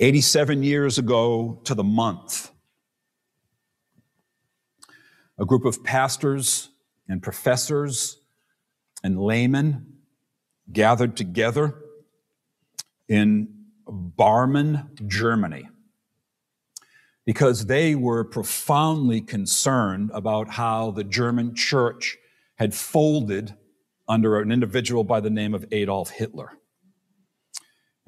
87 years ago to the month, a group of pastors and professors and laymen gathered together in Barmen, Germany, because they were profoundly concerned about how the German church had folded under an individual by the name of Adolf Hitler.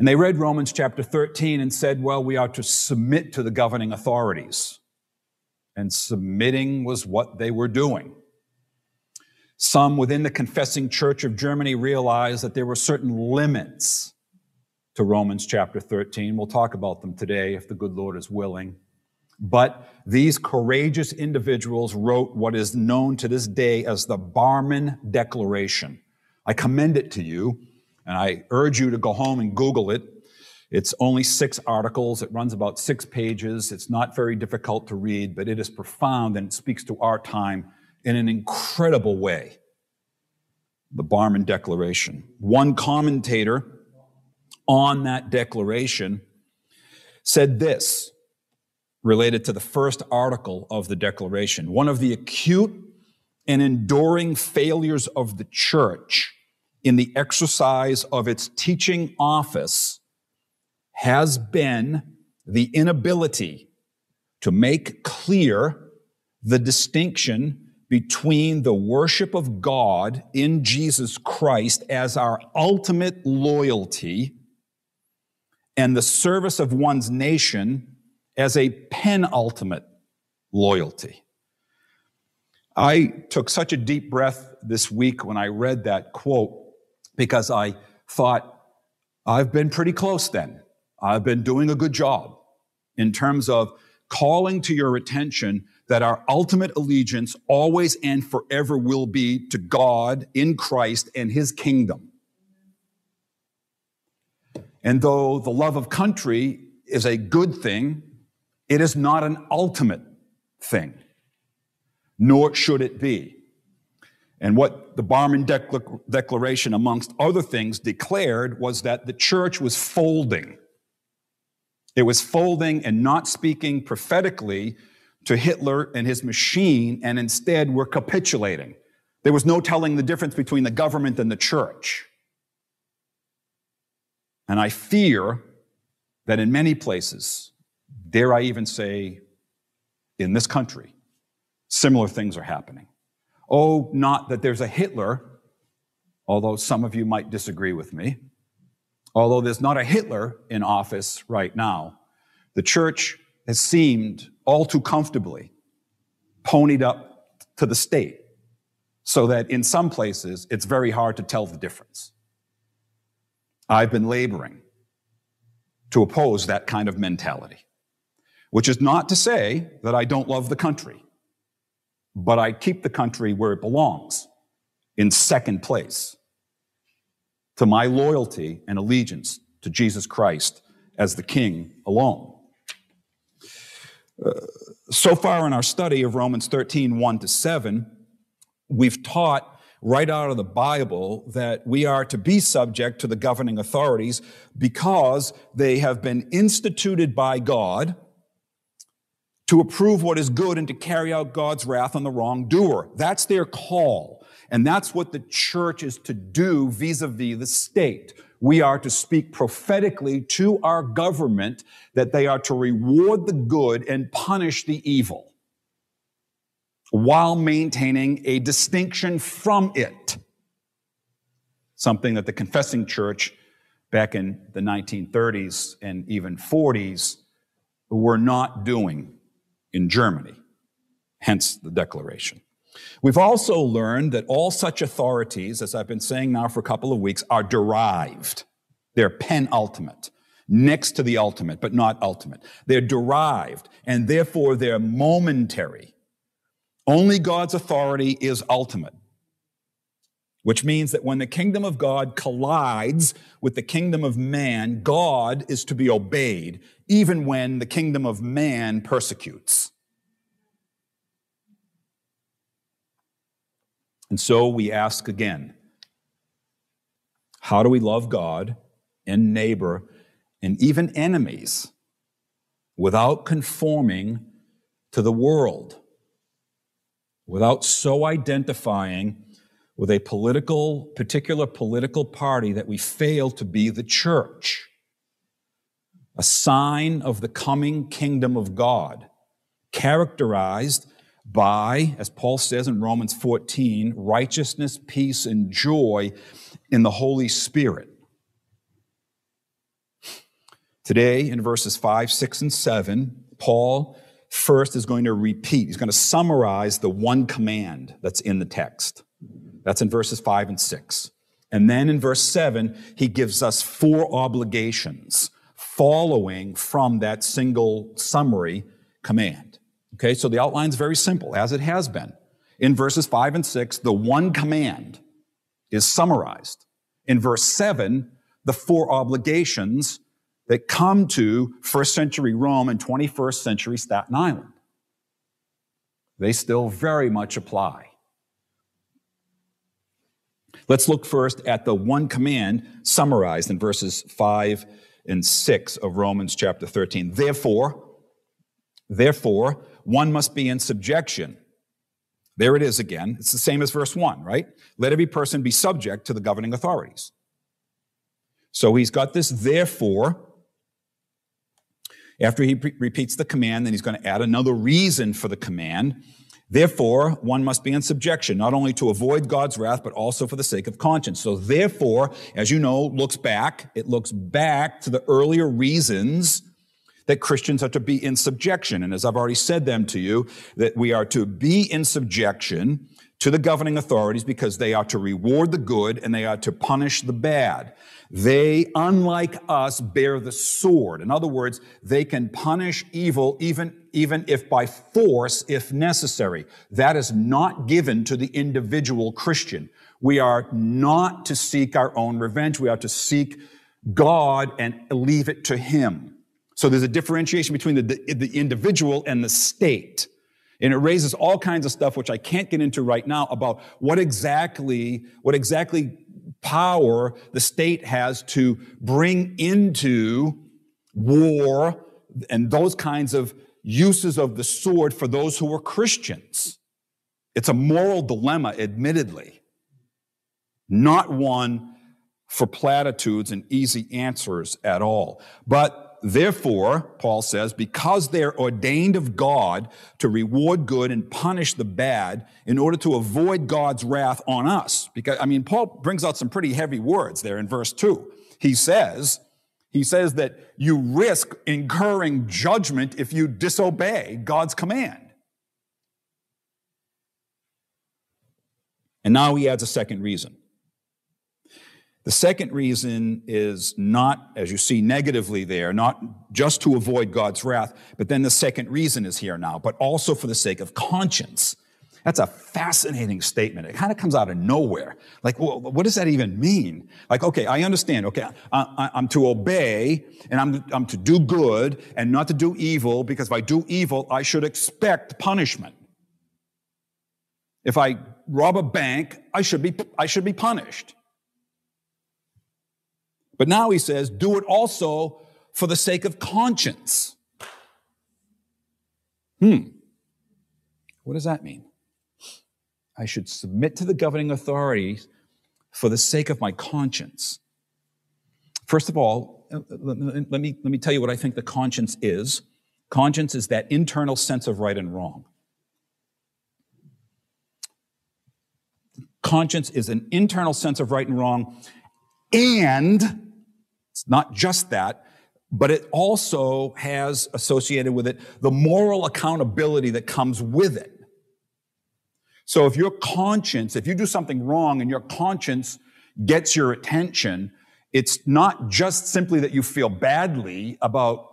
And they read Romans chapter 13 and said, well, we are to submit to the governing authorities. And submitting was what they were doing. Some within the confessing church of Germany realized that there were certain limits to Romans chapter 13. We'll talk about them today if the good Lord is willing. But these courageous individuals wrote what is known to this day as the Barmen Declaration. I commend it to you, and I urge you to go home and Google it. It's only six articles. It runs about six pages. It's not very difficult to read, but it is profound and it speaks to our time in an incredible way. The Barmen Declaration. One commentator on that declaration said this related to the first article of the declaration. One of the acute and enduring failures of the church in the exercise of its teaching office has been the inability to make clear the distinction between the worship of God in Jesus Christ as our ultimate loyalty and the service of one's nation as a penultimate loyalty. I took such a deep breath this week when I read that quote because I thought, I've been pretty close then. I've been doing a good job in terms of calling to your attention that our ultimate allegiance always and forever will be to God in Christ and his kingdom. And though the love of country is a good thing, it is not an ultimate thing, nor should it be. And what the Barmen Declaration, amongst other things, declared was that the church was folding. It was folding and not speaking prophetically to Hitler and his machine, and instead were capitulating. There was no telling the difference between the government and the church. And I fear that in many places, dare I even say in this country, similar things are happening. Oh, not that there's a Hitler, although some of you might disagree with me. Although there's not a Hitler in office right now, the church has seemed all too comfortably ponied up to the state so that in some places it's very hard to tell the difference. I've been laboring to oppose that kind of mentality, which is not to say that I don't love the country, but I keep the country where it belongs, in second place, to my loyalty and allegiance to Jesus Christ as the King alone. Uh, so far in our study of Romans 13, 1 to 7, we've taught right out of the Bible that we are to be subject to the governing authorities because they have been instituted by God to approve what is good and to carry out God's wrath on the wrongdoer. That's their call. And that's what the church is to do vis-a-vis the state we are to speak prophetically to our government that they are to reward the good and punish the evil while maintaining a distinction from it. Something that the confessing church back in the 1930s and even 40s were not doing in Germany, hence the declaration. We've also learned that all such authorities, as I've been saying now for a couple of weeks, are derived. They're penultimate, next to the ultimate, but not ultimate. They're derived, and therefore they're momentary. Only God's authority is ultimate, which means that when the kingdom of God collides with the kingdom of man, God is to be obeyed, even when the kingdom of man persecutes. And so we ask again how do we love God and neighbor and even enemies without conforming to the world, without so identifying with a political, particular political party that we fail to be the church. A sign of the coming kingdom of God, characterized by, as Paul says in Romans 14, righteousness, peace, and joy in the Holy Spirit. Today, in verses 5, 6, and 7, Paul first is going to repeat, he's going to summarize the one command that's in the text. That's in verses 5 and 6. And then in verse 7, he gives us four obligations following from that single summary command. Okay, so the outline's very simple, as it has been. In verses 5 and 6, the one command is summarized. In verse 7, the four obligations that come to first century Rome and 21st century Staten Island. They still very much apply. Let's look first at the one command summarized in verses 5 and 6 of Romans chapter 13. Therefore, therefore, one must be in subjection. There it is again. It's the same as verse 1, right? Let every person be subject to the governing authorities. So he's got this therefore after he pre- repeats the command, then he's going to add another reason for the command. Therefore, one must be in subjection, not only to avoid God's wrath, but also for the sake of conscience. So therefore, as you know, looks back, it looks back to the earlier reasons that Christians are to be in subjection. And as I've already said them to you, that we are to be in subjection to the governing authorities because they are to reward the good and they are to punish the bad. They, unlike us, bear the sword. In other words, they can punish evil even, even if by force, if necessary. That is not given to the individual Christian. We are not to seek our own revenge. We are to seek God and leave it to Him. So there's a differentiation between the, the, the individual and the state. And it raises all kinds of stuff, which I can't get into right now, about what exactly, what exactly power the state has to bring into war and those kinds of uses of the sword for those who are Christians. It's a moral dilemma, admittedly, not one for platitudes and easy answers at all. But therefore, Paul says, because they're ordained of God to reward good and punish the bad in order to avoid God's wrath on us. Because, I mean, Paul brings out some pretty heavy words there in verse 2. He says, he says that you risk incurring judgment if you disobey God's command. And now he adds a second reason. The second reason is not, as you see negatively there, not just to avoid God's wrath, but then the second reason is here now, but also for the sake of conscience. That's a fascinating statement. It kind of comes out of nowhere. Like, well, what does that even mean? Like, okay, I understand. Okay, I, am to obey and I'm, I'm to do good and not to do evil because if I do evil, I should expect punishment. If I rob a bank, I should be, I should be punished. But now he says, do it also for the sake of conscience. Hmm. What does that mean? I should submit to the governing authorities for the sake of my conscience. First of all, uh, let me, let me tell you what I think the conscience is. Conscience is that internal sense of right and wrong. Conscience is an internal sense of right and wrong, and it's not just that, but it also has associated with it the moral accountability that comes with it. So if your conscience, if you do something wrong and your conscience gets your attention, it's not just simply that you feel badly about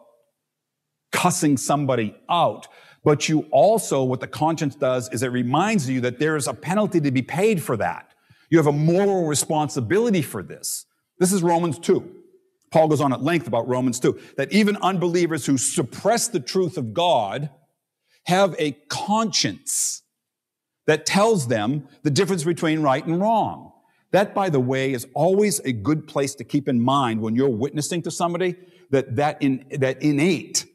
cussing somebody out, but you also, what the conscience does is it reminds you that there is a penalty to be paid for that. You have a moral responsibility for this. This is Romans 2. Paul goes on at length about Romans 2, that even unbelievers who suppress the truth of God have a conscience that tells them the difference between right and wrong. That, by the way, is always a good place to keep in mind when you're witnessing to somebody that that, in, that innate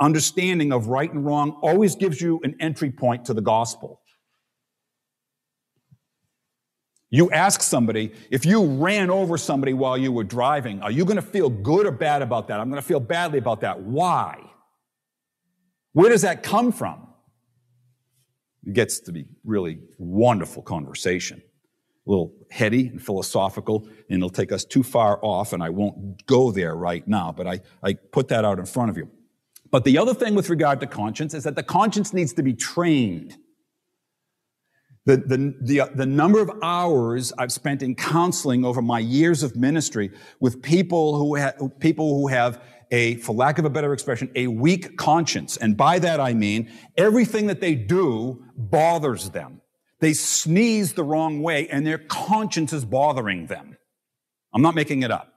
understanding of right and wrong always gives you an entry point to the gospel. You ask somebody, if you ran over somebody while you were driving, are you going to feel good or bad about that? I'm going to feel badly about that. Why? Where does that come from? It gets to be really wonderful conversation. A little heady and philosophical, and it'll take us too far off, and I won't go there right now, but I, I put that out in front of you. But the other thing with regard to conscience is that the conscience needs to be trained. The, the, the, the, number of hours I've spent in counseling over my years of ministry with people who, ha- people who have a, for lack of a better expression, a weak conscience. And by that I mean everything that they do bothers them. They sneeze the wrong way and their conscience is bothering them. I'm not making it up.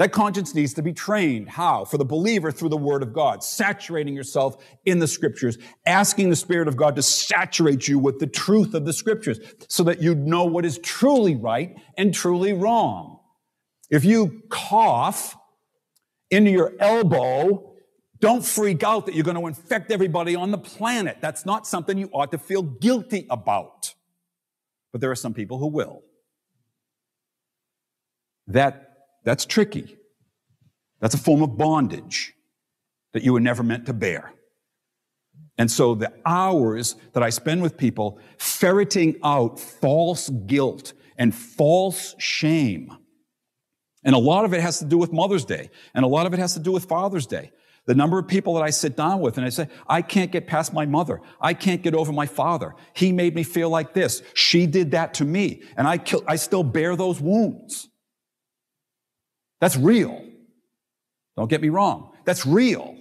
That conscience needs to be trained. How? For the believer through the Word of God, saturating yourself in the Scriptures, asking the Spirit of God to saturate you with the truth of the Scriptures so that you know what is truly right and truly wrong. If you cough into your elbow, don't freak out that you're going to infect everybody on the planet. That's not something you ought to feel guilty about. But there are some people who will. That, that's tricky. That's a form of bondage that you were never meant to bear. And so the hours that I spend with people ferreting out false guilt and false shame and a lot of it has to do with Mother's Day, and a lot of it has to do with Father's Day. The number of people that I sit down with and I say, I can't get past my mother. I can't get over my father. He made me feel like this. She did that to me. And I, kill, I still bear those wounds. That's real. Don't get me wrong. That's real.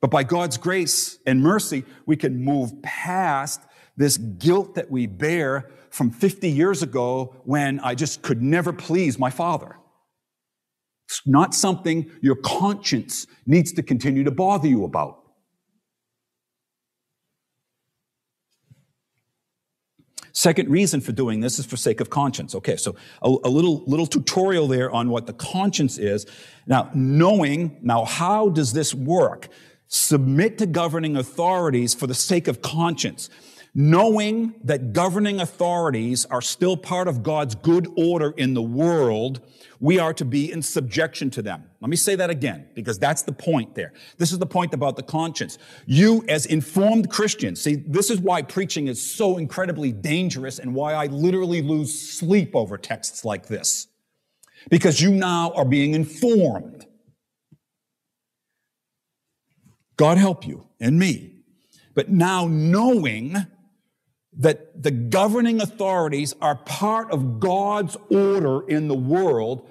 But by God's grace and mercy, we can move past this guilt that we bear from 50 years ago when I just could never please my father. It's not something your conscience needs to continue to bother you about. Second reason for doing this is for sake of conscience. Okay, so a, a, little, little tutorial there on what the conscience is. Now, knowing, now how does this work? Submit to governing authorities for the sake of conscience knowing that governing authorities are still part of God's good order in the world, we are to be in subjection to them. Let me say that again, because that's the point there. This is the point about the conscience. You, as informed Christians, see, this is why preaching is so incredibly dangerous and why I literally lose sleep over texts like this. Because you now are being informed. God help you and me. But now knowing that the governing authorities are part of God's order in the world.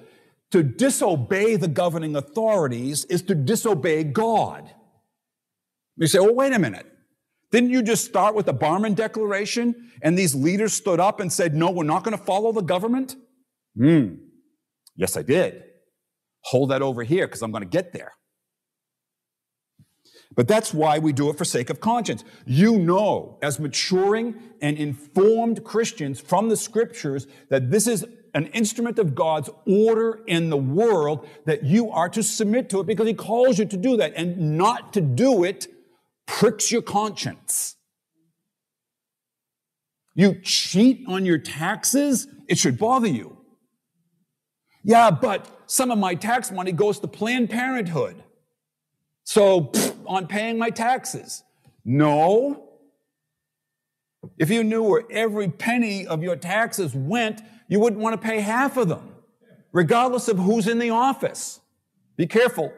To disobey the governing authorities is to disobey God. You say, well, wait a minute. Didn't you just start with the Barmen Declaration and these leaders stood up and said, no, we're not going to follow the government? Hmm. Yes, I did. Hold that over here because I'm going to get there. But that's why we do it for sake of conscience. You know, as maturing and informed Christians from the scriptures, that this is an instrument of God's order in the world, that you are to submit to it because He calls you to do that. And not to do it pricks your conscience. You cheat on your taxes, it should bother you. Yeah, but some of my tax money goes to Planned Parenthood. So, pfft, on paying my taxes. No. If you knew where every penny of your taxes went, you wouldn't want to pay half of them, regardless of who's in the office. Be careful.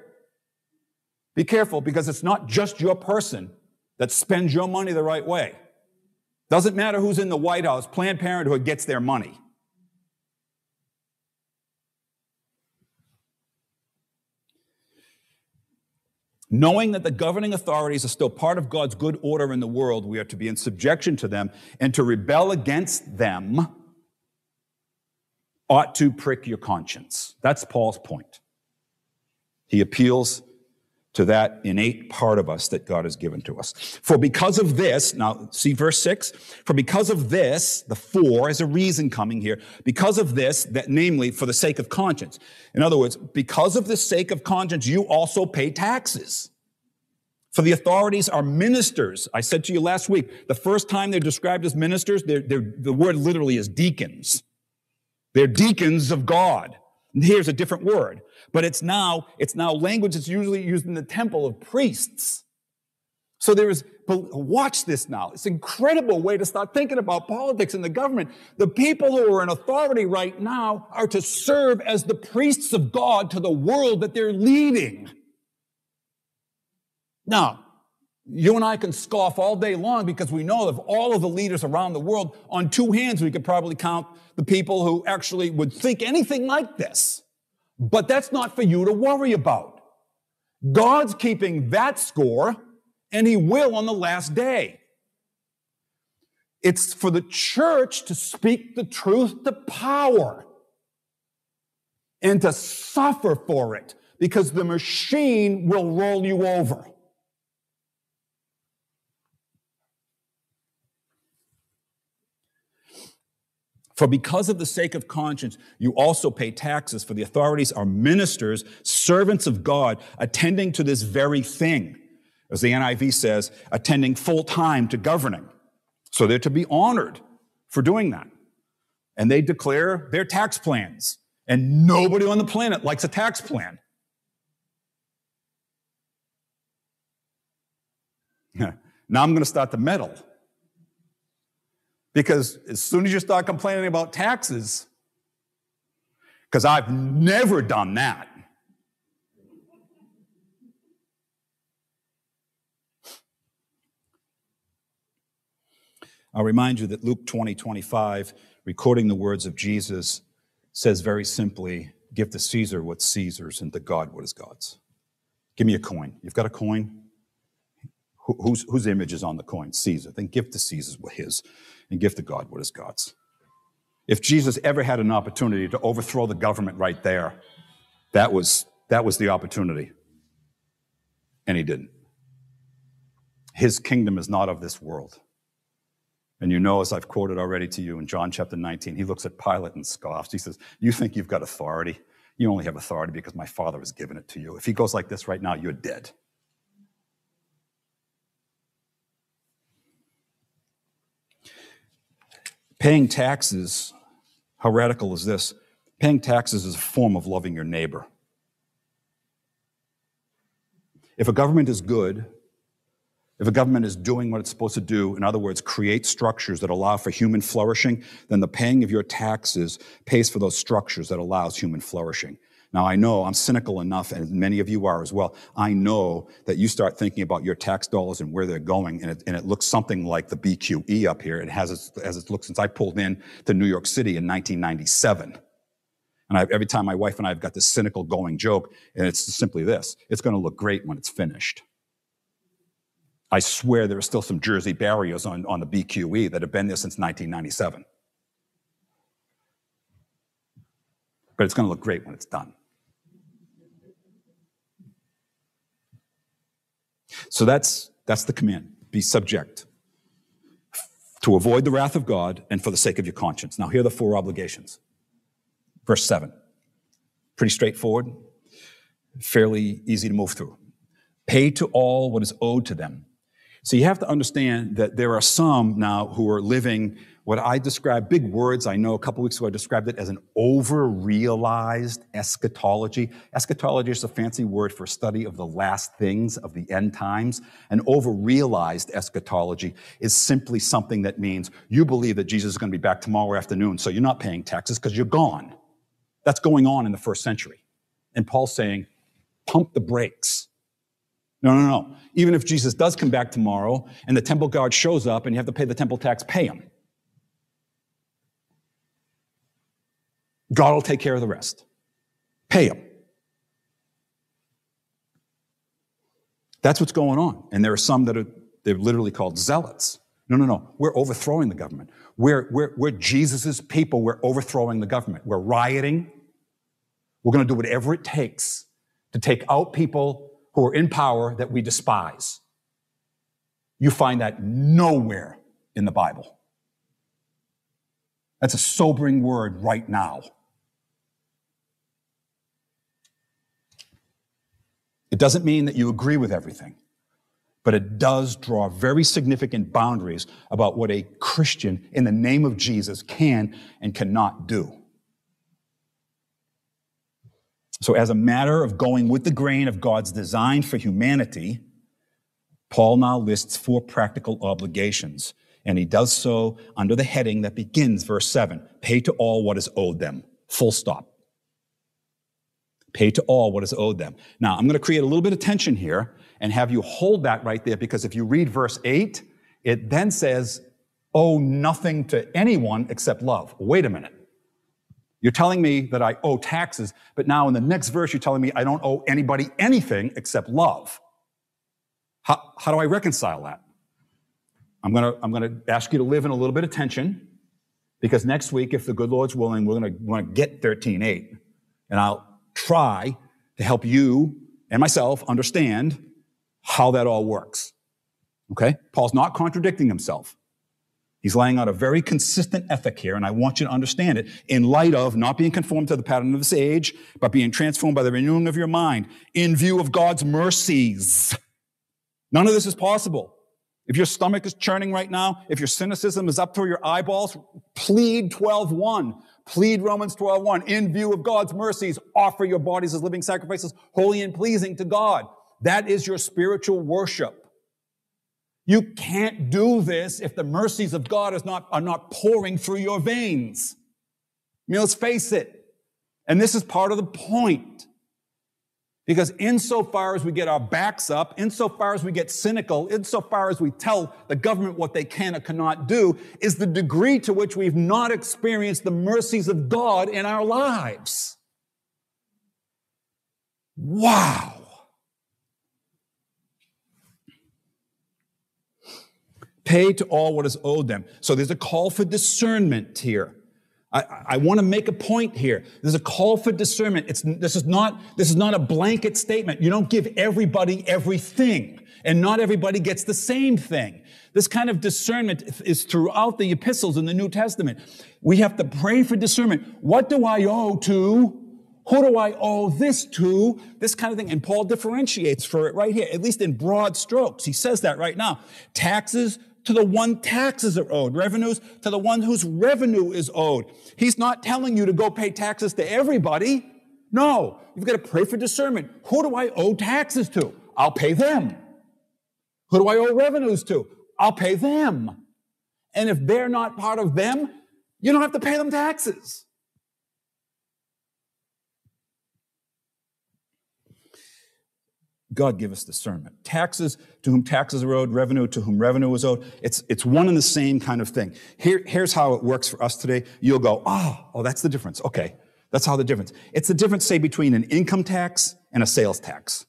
Be careful because it's not just your person that spends your money the right way. Doesn't matter who's in the White House, Planned Parenthood gets their money. Knowing that the governing authorities are still part of God's good order in the world, we are to be in subjection to them, and to rebel against them ought to prick your conscience. That's Paul's point. He appeals to that innate part of us that God has given to us. For because of this, now see verse six, for because of this, the four is a reason coming here, because of this, that namely for the sake of conscience. In other words, because of the sake of conscience, you also pay taxes. For the authorities are ministers. I said to you last week, the first time they're described as ministers, they're, they're, the word literally is deacons. They're deacons of God. Here's a different word, but it's now, it's now language that's usually used in the temple of priests. So there is, watch this now. It's an incredible way to start thinking about politics and the government. The people who are in authority right now are to serve as the priests of God to the world that they're leading. Now, you and I can scoff all day long because we know of all of the leaders around the world, on two hands, we could probably count the people who actually would think anything like this. But that's not for you to worry about. God's keeping that score, and He will on the last day. It's for the church to speak the truth to power and to suffer for it because the machine will roll you over. For because of the sake of conscience, you also pay taxes, for the authorities are ministers, servants of God, attending to this very thing. As the NIV says, attending full time to governing. So they're to be honored for doing that. And they declare their tax plans. And nobody on the planet likes a tax plan. now I'm going to start to meddle. Because as soon as you start complaining about taxes, because I've never done that. I'll remind you that Luke 20, 25, recording the words of Jesus, says very simply, give to Caesar what's Caesar's and to God what is God's. Give me a coin. You've got a coin? Whose, whose image is on the coin? Caesar. Then give to Caesar what his and give to God what is God's. If Jesus ever had an opportunity to overthrow the government right there, that was, that was the opportunity. And he didn't. His kingdom is not of this world. And you know, as I've quoted already to you in John chapter 19, he looks at Pilate and scoffs. He says, You think you've got authority? You only have authority because my Father has given it to you. If he goes like this right now, you're dead. Paying taxes, how radical is this? Paying taxes is a form of loving your neighbor. If a government is good, if a government is doing what it's supposed to do, in other words, create structures that allow for human flourishing, then the paying of your taxes pays for those structures that allows human flourishing. Now, I know I'm cynical enough, and many of you are as well. I know that you start thinking about your tax dollars and where they're going, and it, and it looks something like the BQE up here. It has its, as it looks since I pulled in to New York City in 1997. And I, every time my wife and I have got this cynical going joke, and it's simply this it's going to look great when it's finished. I swear there are still some Jersey barriers on, on the BQE that have been there since 1997. But it's going to look great when it's done. So that's, that's the command. Be subject to avoid the wrath of God and for the sake of your conscience. Now, here are the four obligations. Verse 7. Pretty straightforward, fairly easy to move through. Pay to all what is owed to them. So you have to understand that there are some now who are living what I describe, big words, I know a couple weeks ago I described it as an over-realized eschatology. Eschatology is a fancy word for study of the last things of the end times. An over-realized eschatology is simply something that means you believe that Jesus is going to be back tomorrow afternoon, so you're not paying taxes because you're gone. That's going on in the first century. And Paul's saying, pump the brakes. No, no, no. Even if Jesus does come back tomorrow and the temple guard shows up and you have to pay the temple tax, pay him. God will take care of the rest. Pay him. That's what's going on. And there are some that are they're literally called zealots. No, no, no. We're overthrowing the government. We're, we're, we're Jesus' people. We're overthrowing the government. We're rioting. We're going to do whatever it takes to take out people who are in power that we despise. You find that nowhere in the Bible. That's a sobering word right now. It doesn't mean that you agree with everything, but it does draw very significant boundaries about what a Christian in the name of Jesus can and cannot do. So, as a matter of going with the grain of God's design for humanity, Paul now lists four practical obligations, and he does so under the heading that begins verse 7 pay to all what is owed them. Full stop. Pay to all what is owed them. Now, I'm going to create a little bit of tension here and have you hold that right there because if you read verse 8, it then says, owe nothing to anyone except love. Wait a minute. You're telling me that I owe taxes, but now in the next verse, you're telling me I don't owe anybody anything except love. How, how do I reconcile that? I'm going to I'm going to ask you to live in a little bit of tension because next week, if the good Lord's willing, we're going to want to get 13.8. And I'll try to help you and myself understand how that all works. Okay? Paul's not contradicting himself. He's laying out a very consistent ethic here, and I want you to understand it in light of not being conformed to the pattern of this age, but being transformed by the renewing of your mind in view of God's mercies. None of this is possible. If your stomach is churning right now, if your cynicism is up to your eyeballs, plead 12.1. Plead Romans 12.1. In view of God's mercies, offer your bodies as living sacrifices, holy and pleasing to God. That is your spiritual worship. You can't do this if the mercies of God is not, are not pouring through your veins. I mean, let's face it. And this is part of the point. Because insofar as we get our backs up, insofar as we get cynical, insofar as we tell the government what they can or cannot do, is the degree to which we've not experienced the mercies of God in our lives. Wow. Pay to all what is owed them. So there's a call for discernment here. I, I want to make a point here. There's a call for discernment. It's, this, is not, this is not a blanket statement. You don't give everybody everything, and not everybody gets the same thing. This kind of discernment is throughout the epistles in the New Testament. We have to pray for discernment. What do I owe to? Who do I owe this to? This kind of thing. And Paul differentiates for it right here, at least in broad strokes. He says that right now. Taxes, to the one taxes are owed, revenues to the one whose revenue is owed. He's not telling you to go pay taxes to everybody. No, you've got to pray for discernment. Who do I owe taxes to? I'll pay them. Who do I owe revenues to? I'll pay them. And if they're not part of them, you don't have to pay them taxes. God give us discernment. Taxes to whom taxes are owed, revenue to whom revenue is owed. It's, it's one and the same kind of thing. Here, here's how it works for us today. You'll go, oh, oh, that's the difference. Okay. That's how the difference. It's the difference, say, between an income tax and a sales tax.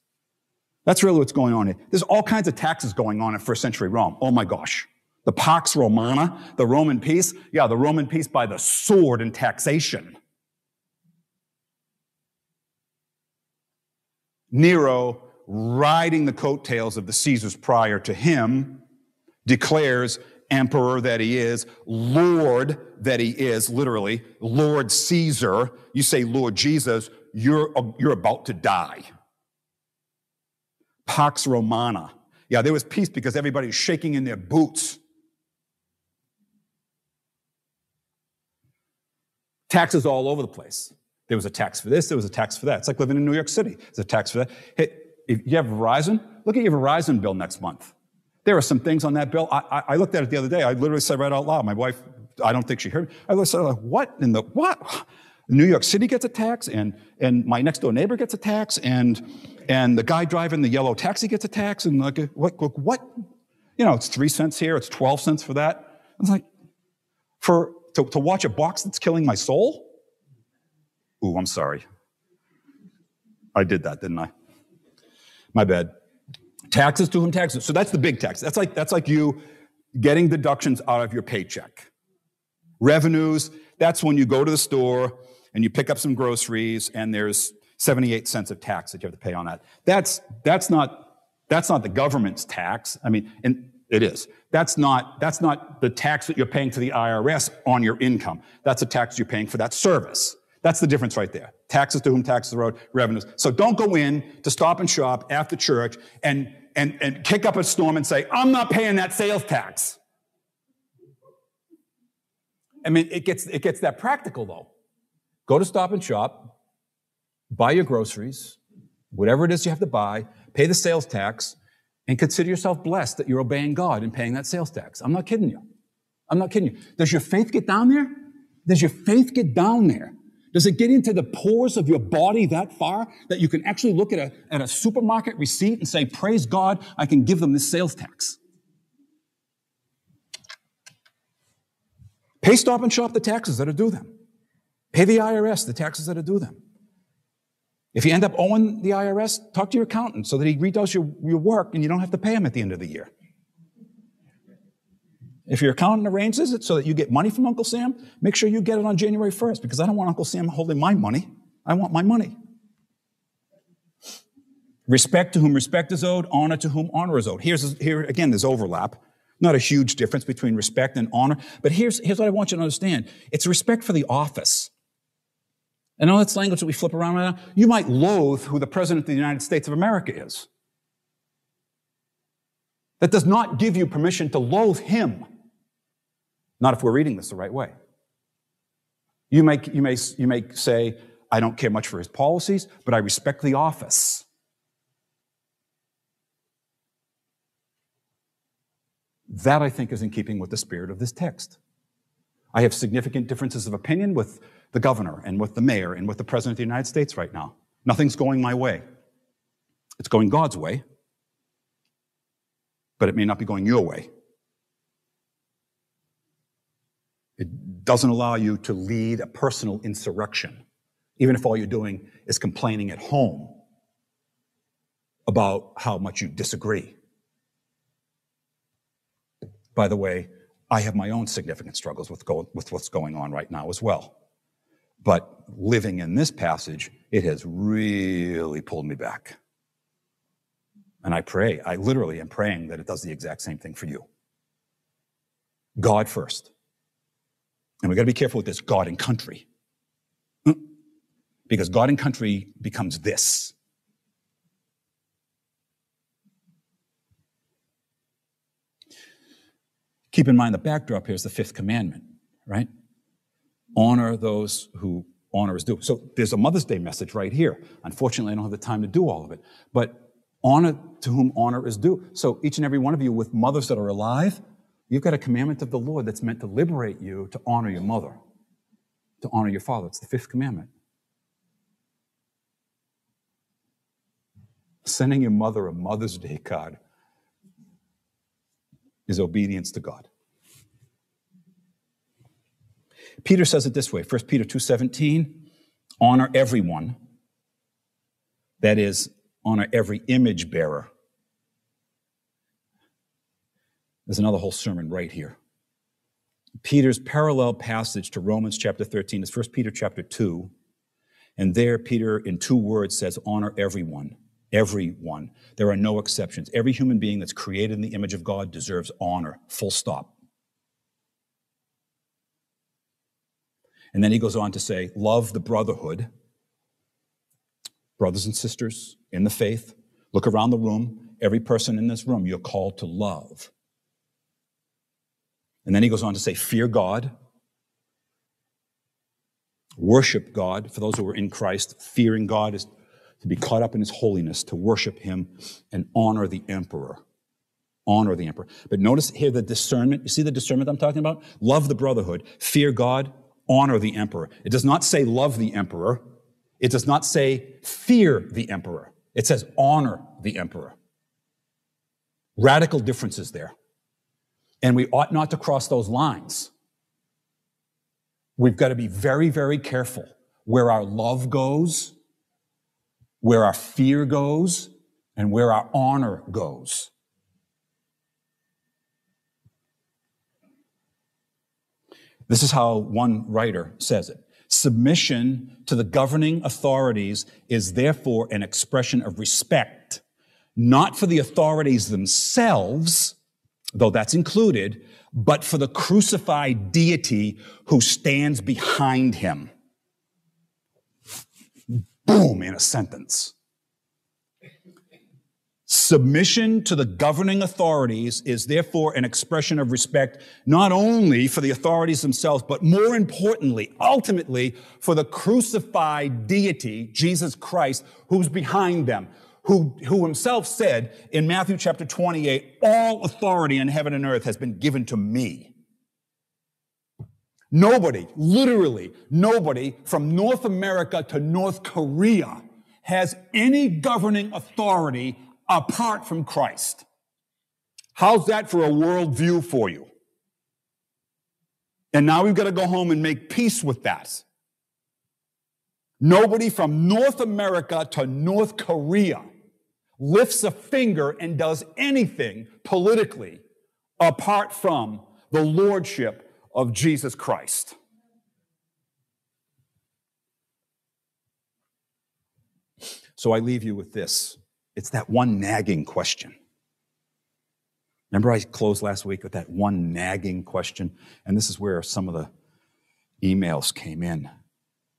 That's really what's going on here. There's all kinds of taxes going on in first century Rome. Oh my gosh. The Pax Romana, the Roman peace. Yeah, the Roman peace by the sword and taxation. Nero riding the coattails of the Caesars prior to him, declares emperor that he is, Lord that he is, literally, Lord Caesar. You say Lord Jesus, you're, you're about to die. Pax Romana. Yeah, there was peace because everybody's shaking in their boots. Taxes all over the place. There was a tax for this, there was a tax for that. It's like living in New York City. There's a tax for that. Hey, if you have Verizon, look at your Verizon bill next month. There are some things on that bill. I, I, looked at it the other day. I literally said right out loud. My wife, I don't think she heard me. I said, like, what in the, what? New York City gets a tax, and, and my next door neighbor gets a tax, and, and the guy driving the yellow taxi gets a tax, and like, what, what? You know, it's three cents here, it's 12 cents for that. I was like, for, to, to watch a box that's killing my soul? Ooh, I'm sorry. I did that, didn't I? My bad. Taxes to whom taxes. So that's the big tax. That's like, that's like you getting deductions out of your paycheck. Revenues, that's when you go to the store and you pick up some groceries and there's 78 cents of tax that you have to pay on that. That's, that's not, that's not the government's tax. I mean, and it is. That's not, that's not the tax that you're paying to the IRS on your income. That's a tax you're paying for that service. That's the difference right there. Taxes to whom taxes are owed, revenues. So don't go in to stop and shop after church and, and, and kick up a storm and say, I'm not paying that sales tax. I mean, it gets, it gets that practical though. Go to stop and shop, buy your groceries, whatever it is you have to buy, pay the sales tax, and consider yourself blessed that you're obeying God and paying that sales tax. I'm not kidding you. I'm not kidding you. Does your faith get down there? Does your faith get down there? Does it get into the pores of your body that far that you can actually look at a, at a supermarket receipt and say, Praise God, I can give them this sales tax? Pay stop and shop the taxes that are due them. Pay the IRS the taxes that are due them. If you end up owing the IRS, talk to your accountant so that he redoes your, your work and you don't have to pay him at the end of the year. If your accountant arranges it so that you get money from Uncle Sam, make sure you get it on January 1st because I don't want Uncle Sam holding my money. I want my money. Respect to whom respect is owed, honor to whom honor is owed. Here's, here again, there's overlap. Not a huge difference between respect and honor, but here's, here's what I want you to understand. It's respect for the office. And all that's language that we flip around right now. You might loathe who the President of the United States of America is. That does not give you permission to loathe him. Not if we're reading this the right way. You may, you may, you may say, I don't care much for his policies, but I respect the office. That, I think, is in keeping with the spirit of this text. I have significant differences of opinion with the governor and with the mayor and with the president of the United States right now. Nothing's going my way. It's going God's way, but it may not be going your way. It doesn't allow you to lead a personal insurrection, even if all you're doing is complaining at home about how much you disagree. By the way, I have my own significant struggles with, go, with what's going on right now as well. But living in this passage, it has really pulled me back. And I pray, I literally am praying that it does the exact same thing for you. God first. And we got to be careful with this God and country. Hmm. Because God and country becomes this. Keep in mind the backdrop here is the fifth commandment, right? honor those who honor is due. So there's a Mother's Day message right here. Unfortunately, I don't have the time to do all of it. But honor to whom honor is due. So each and every one of you with mothers that are alive, you've got a commandment of the Lord that's meant to liberate you to honor your mother, to honor your father. It's the fifth commandment. Sending your mother a Mother's Day card is obedience to God. Peter says it this way, 1 Peter 2:17, honor everyone. That is, honor every image bearer. There's another whole sermon right here. Peter's parallel passage to Romans chapter 13 is 1 Peter chapter 2. And there, Peter, in two words, says, honor everyone. Everyone. There are no exceptions. Every human being that's created in the image of God deserves honor. Full stop. And then he goes on to say, love the brotherhood. Brothers and sisters in the faith, look around the room. Every person in this room, you're called to love. And then he goes on to say, fear God, worship God. For those who are in Christ, fearing God is to be caught up in his holiness, to worship him and honor the emperor. Honor the emperor. But notice here the discernment. You see the discernment I'm talking about? Love the brotherhood, fear God, honor the emperor. It does not say love the emperor. It does not say fear the emperor. It says honor the emperor. Radical differences there. And we ought not to cross those lines. We've got to be very, very careful where our love goes, where our fear goes, and where our honor goes. This is how one writer says it. Submission to the governing authorities is therefore an expression of respect, not for the authorities themselves, though that's included, but for the crucified deity who stands behind him. Boom, in a sentence. Submission to the governing authorities is therefore an expression of respect not only for the authorities themselves, but more importantly, ultimately, for the crucified deity, Jesus Christ, who's behind them, who, who himself said in Matthew chapter 28, all authority in heaven and earth has been given to me. Nobody, literally nobody from North America to North Korea has any governing authority apart from Christ. How's that for a worldview for you? And now we've got to go home and make peace with that. Nobody from North America to North Korea lifts a finger and does anything politically apart from the lordship of Jesus Christ. So I leave you with this. It's that one nagging question. Remember, I closed last week with that one nagging question? And this is where some of the emails came in.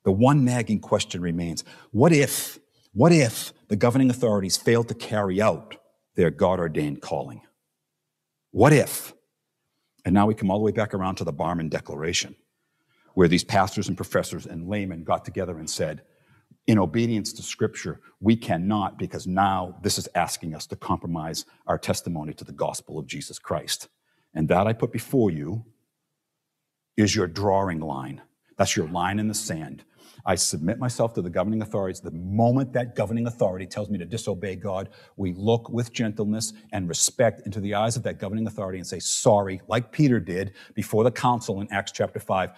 The one nagging question remains What if, what if the governing authorities failed to carry out their God ordained calling? What if? And now we come all the way back around to the Barmen Declaration, where these pastors and professors and laymen got together and said, in obedience to Scripture, we cannot because now this is asking us to compromise our testimony to the gospel of Jesus Christ. And that I put before you is your drawing line. That's your line in the sand. I submit myself to the governing authorities. The moment that governing authority tells me to disobey God, we look with gentleness and respect into the eyes of that governing authority and say, sorry, like Peter did before the council in Acts chapter 5.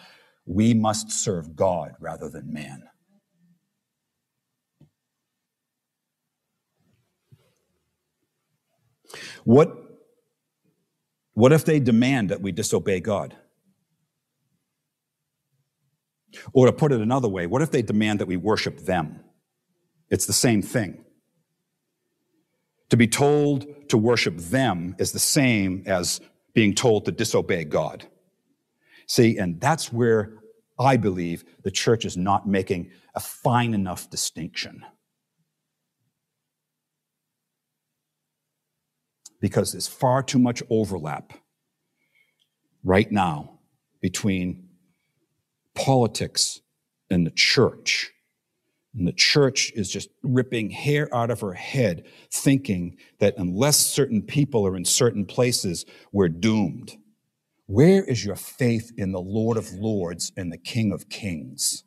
We must serve God rather than man. What, what if they demand that we disobey God? Or to put it another way, what if they demand that we worship them? It's the same thing. To be told to worship them is the same as being told to disobey God. See, and that's where I believe the church is not making a fine enough distinction. because there's far too much overlap right now between politics and the church. And the church is just ripping hair out of her head, thinking that unless certain people are in certain places, we're doomed. Where is your faith in the Lord of Lords and the King of Kings?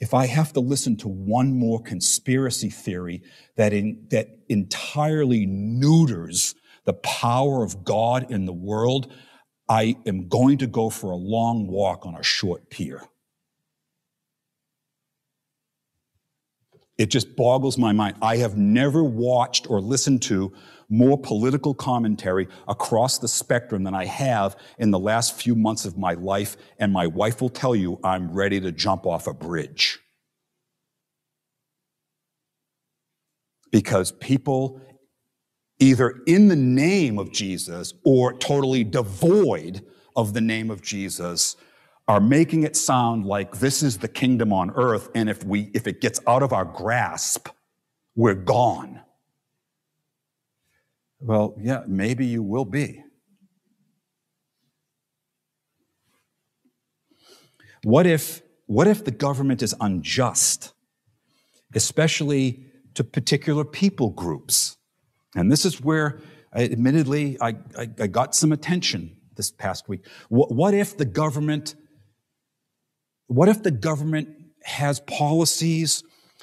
if I have to listen to one more conspiracy theory that, in, that entirely neuters the power of God in the world, I am going to go for a long walk on a short pier. It just boggles my mind. I have never watched or listened to more political commentary across the spectrum than I have in the last few months of my life, and my wife will tell you I'm ready to jump off a bridge. Because people, either in the name of Jesus or totally devoid of the name of Jesus, are making it sound like this is the kingdom on earth, and if we if it gets out of our grasp, we're gone. Well, yeah, maybe you will be. What if, what if the government is unjust, especially to particular people groups? And this is where, uh, admittedly, I, I, I got some attention this past week. What, what if the government, what if the government has policies,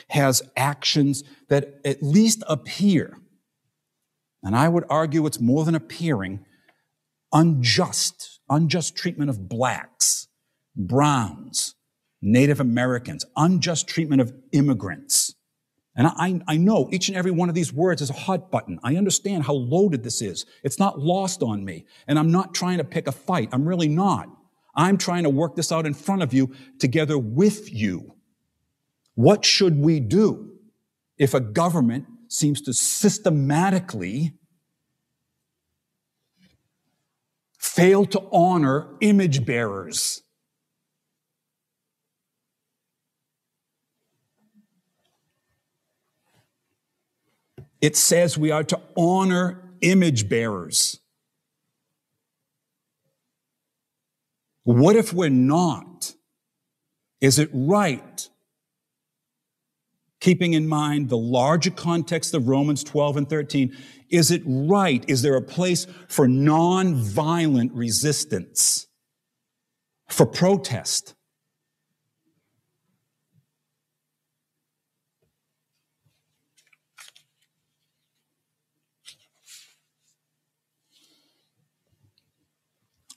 has actions that at least appear and I would argue it's more than appearing, unjust, unjust treatment of blacks, browns, Native Americans, unjust treatment of immigrants. And I, I know each and every one of these words is a hot button. I understand how loaded this is. It's not lost on me. And I'm not trying to pick a fight. I'm really not. I'm trying to work this out in front of you together with you. What should we do if a government seems to systematically fail to honor image bearers? It says we are to honor image bearers. What if we're not? Is it right? Keeping in mind the larger context of Romans 12 and 13, is it right? Is there a place for non-violent resistance? For protest?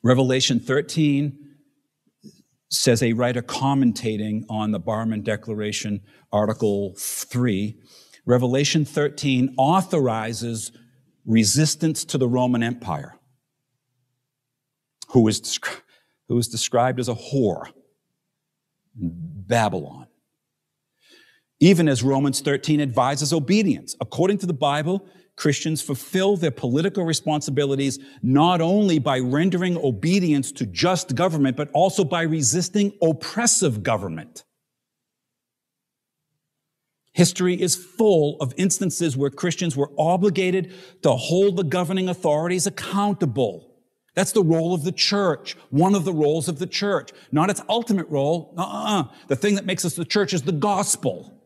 Revelation 13 says a writer commentating on the Barmen Declaration, Article 3. Revelation 13 authorizes resistance to the Roman Empire, who is, who is described as a whore, Babylon. Even as Romans 13 advises obedience. According to the Bible, Christians fulfill their political responsibilities not only by rendering obedience to just government, but also by resisting oppressive government. History is full of instances where Christians were obligated to hold the governing authorities accountable. That's the role of the church, one of the roles of the church, not its ultimate role. Uh-uh. The thing that makes us the church is the gospel.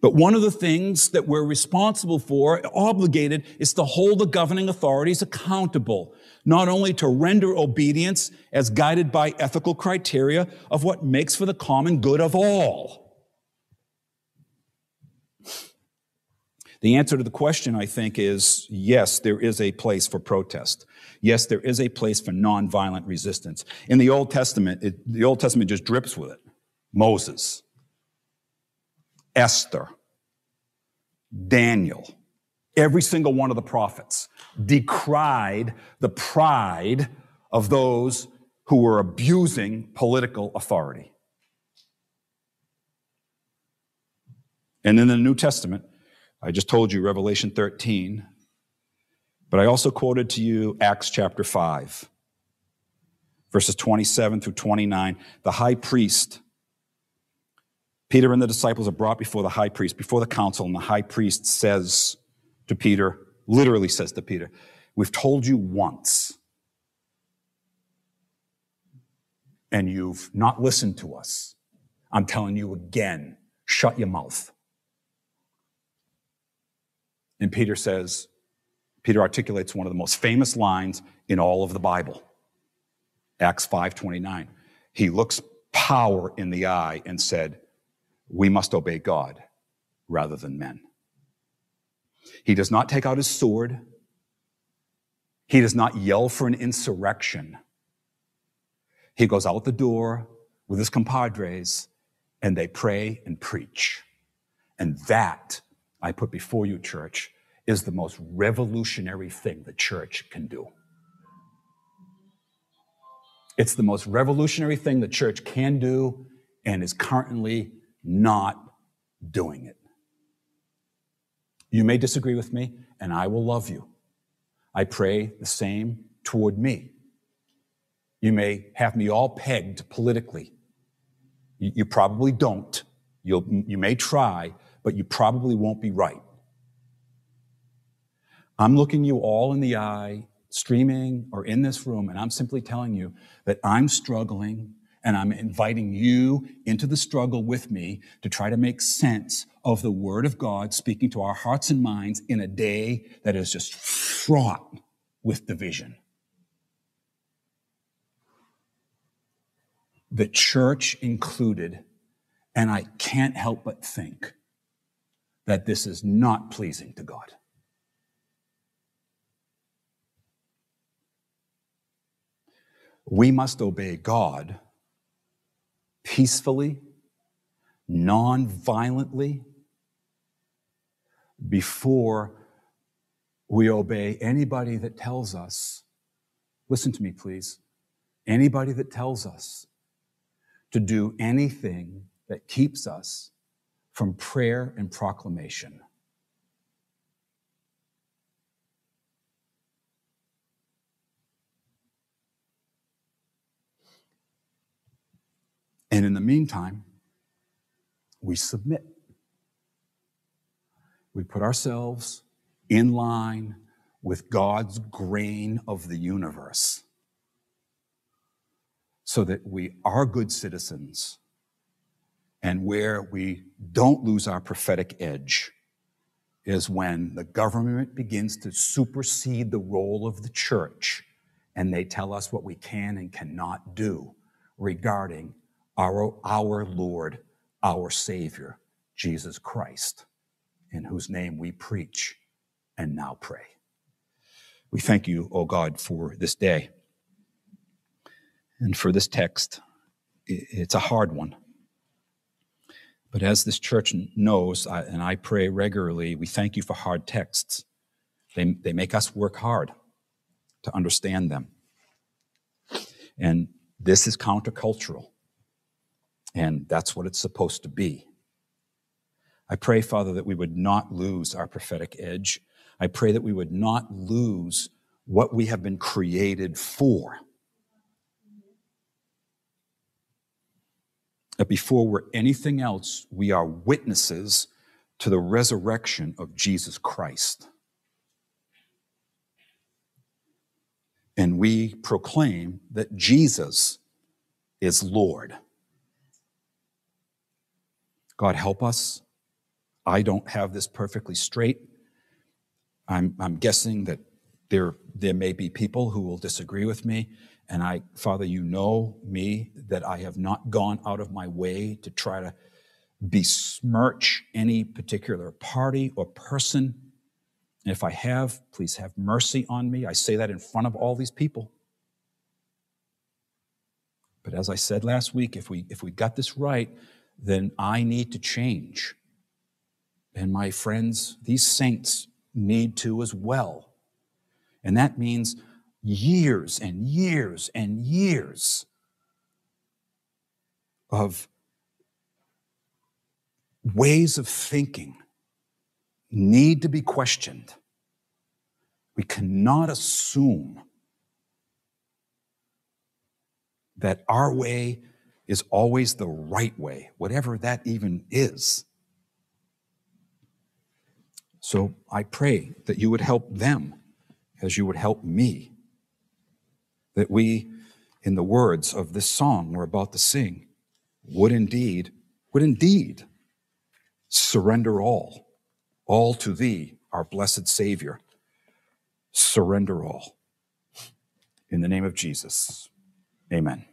But one of the things that we're responsible for, obligated, is to hold the governing authorities accountable, not only to render obedience as guided by ethical criteria of what makes for the common good of all. The answer to the question, I think, is yes, there is a place for protest. Yes, there is a place for nonviolent resistance. In the Old Testament, it, the Old Testament just drips with it. Moses, Esther, Daniel, every single one of the prophets decried the pride of those who were abusing political authority. And in the New Testament, I just told you Revelation 13, but I also quoted to you Acts chapter 5, verses 27 through 29. The high priest Peter and the disciples are brought before the high priest, before the council, and the high priest says to Peter, literally says to Peter, We've told you once, and you've not listened to us. I'm telling you again, shut your mouth. And Peter says, Peter articulates one of the most famous lines in all of the Bible. Acts 5:29. He looks power in the eye and said, we must obey God rather than men. He does not take out his sword. He does not yell for an insurrection. He goes out the door with his compadres and they pray and preach. And that, I put before you, church, is the most revolutionary thing the church can do. It's the most revolutionary thing the church can do and is currently not doing it. You may disagree with me, and I will love you. I pray the same toward me. You may have me all pegged politically. You, you probably don't. You'll, you may try, but you probably won't be right. I'm looking you all in the eye, streaming or in this room, and I'm simply telling you that I'm struggling and I'm inviting you into the struggle with me to try to make sense of the Word of God speaking to our hearts and minds in a day that is just fraught with division. The church included, and I can't help but think that this is not pleasing to God. We must obey God peacefully, non-violently, before we obey anybody that tells us listen to me, please. Anybody that tells us to do anything that keeps us from prayer and proclamation. And in the meantime, we submit. We put ourselves in line with God's grain of the universe so that we are good citizens and where we don't lose our prophetic edge is when the government begins to supersede the role of the church and they tell us what we can and cannot do regarding our, our Lord, our Savior, Jesus Christ, in whose name we preach and now pray. We thank you, O God, for this day and for this text. It's a hard one. But as this church knows, and I pray regularly, we thank you for hard texts. They, they make us work hard to understand them. And this is countercultural. And that's what it's supposed to be. I pray, Father, that we would not lose our prophetic edge. I pray that we would not lose what we have been created for. That before we're anything else, we are witnesses to the resurrection of Jesus Christ. And we proclaim that Jesus is Lord. God, help us. I don't have this perfectly straight. I'm, I'm guessing that there, there may be people who will disagree with me. And I, Father, you know me that I have not gone out of my way to try to besmirch any particular party or person. And if I have, please have mercy on me. I say that in front of all these people. But as I said last week, if we, if we got this right, then I need to change. And my friends, these saints need to as well. And that means years and years and years of ways of thinking need to be questioned. We cannot assume that our way is always the right way, whatever that even is. So I pray that you would help them as you would help me. That we, in the words of this song we're about to sing, would indeed, would indeed surrender all, all to thee, our blessed Savior. Surrender all. In the name of Jesus, amen.